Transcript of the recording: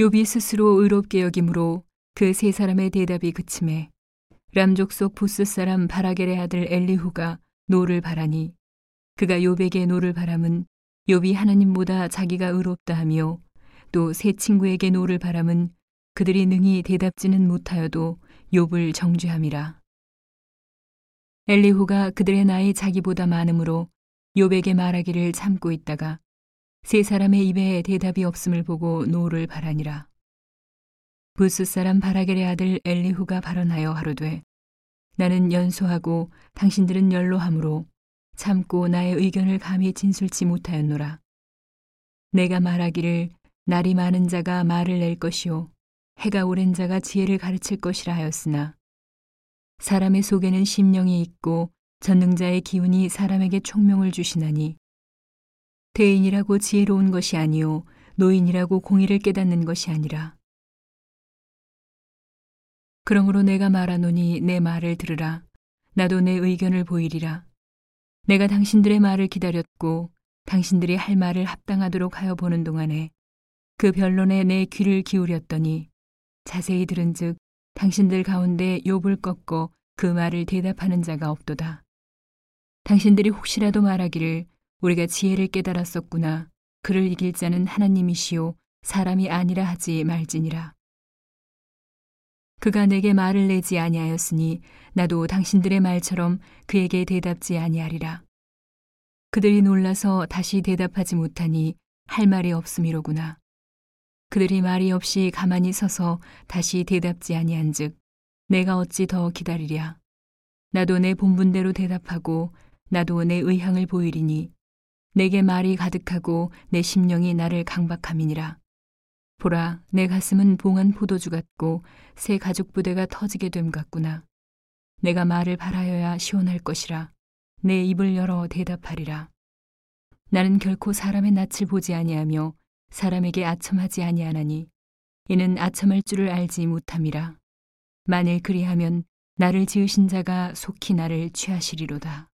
욥이 스스로 의롭게 여김으로 그 세 사람의 대답이 그침에 람 족속 부스 사람 바라겔의 아들 엘리후가 노를 발하니 그가 욥에게 노를 발함은 욥이 하나님보다 자기가 의롭다 하며 또 세 친구에게 노를 발함은 그들이 능히 대답지는 못하여도 욥을 정죄함이라. 엘리후가 그들의 나이 자기보다 많으므로 욥에게 말하기를 참고 있다가 세 사람의 입에 대답이 없음을 보고 노를 발하니라. 부스 사람 바라겔의 아들 엘리후가 발언하여 가로되 나는 연소하고 당신들은 연로함으로 참고 나의 의견을 감히 진술치 못하였노라. 내가 말하기를 날이 많은 자가 말을 낼 것이요 해가 오랜 자가 지혜를 가르칠 것이라 하였으나 사람의 속에는 심령이 있고 전능자의 기운이 사람에게 총명을 주시나니 대인이라고 지혜로운 것이 아니요 노인이라고 공의를 깨닫는 것이 아니라. 그러므로 내가 말하노니 내 말을 들으라. 나도 내 의견을 보이리라. 내가 당신들의 말을 기다렸고 당신들이 할 말을 합당하도록 하여 보는 동안에 그 변론에 내 귀를 기울였더니 자세히 들은즉 당신들 가운데 욥을 꺾고 그 말을 대답하는 자가 없도다. 당신들이 혹시라도 말하기를 우리가 지혜를 깨달았었구나. 그를 이길 자는 하나님이시요 사람이 아니라 하지 말지니라. 그가 내게 말을 내지 아니하였으니 나도 당신들의 말처럼 그에게 대답지 아니하리라. 그들이 놀라서 다시 대답하지 못하니 할 말이 없음이로구나. 그들이 말이 없이 가만히 서서 다시 대답지 아니한즉 내가 어찌 더 기다리랴. 나도 내 본분대로 대답하고 나도 내 의향을 보이리니 내게 말이 가득하고 내 심령이 나를 강박함이니라. 보라, 내 가슴은 봉한 포도주 같고 새 가죽 부대가 터지게 됨 같구나. 내가 말을 바라여야 시원할 것이라. 내 입을 열어 대답하리라. 나는 결코 사람의 낯을 보지 아니하며 사람에게 아첨하지 아니하나니 이는 아첨할 줄을 알지 못함이라. 만일 그리하면 나를 지으신 자가 속히 나를 취하시리로다.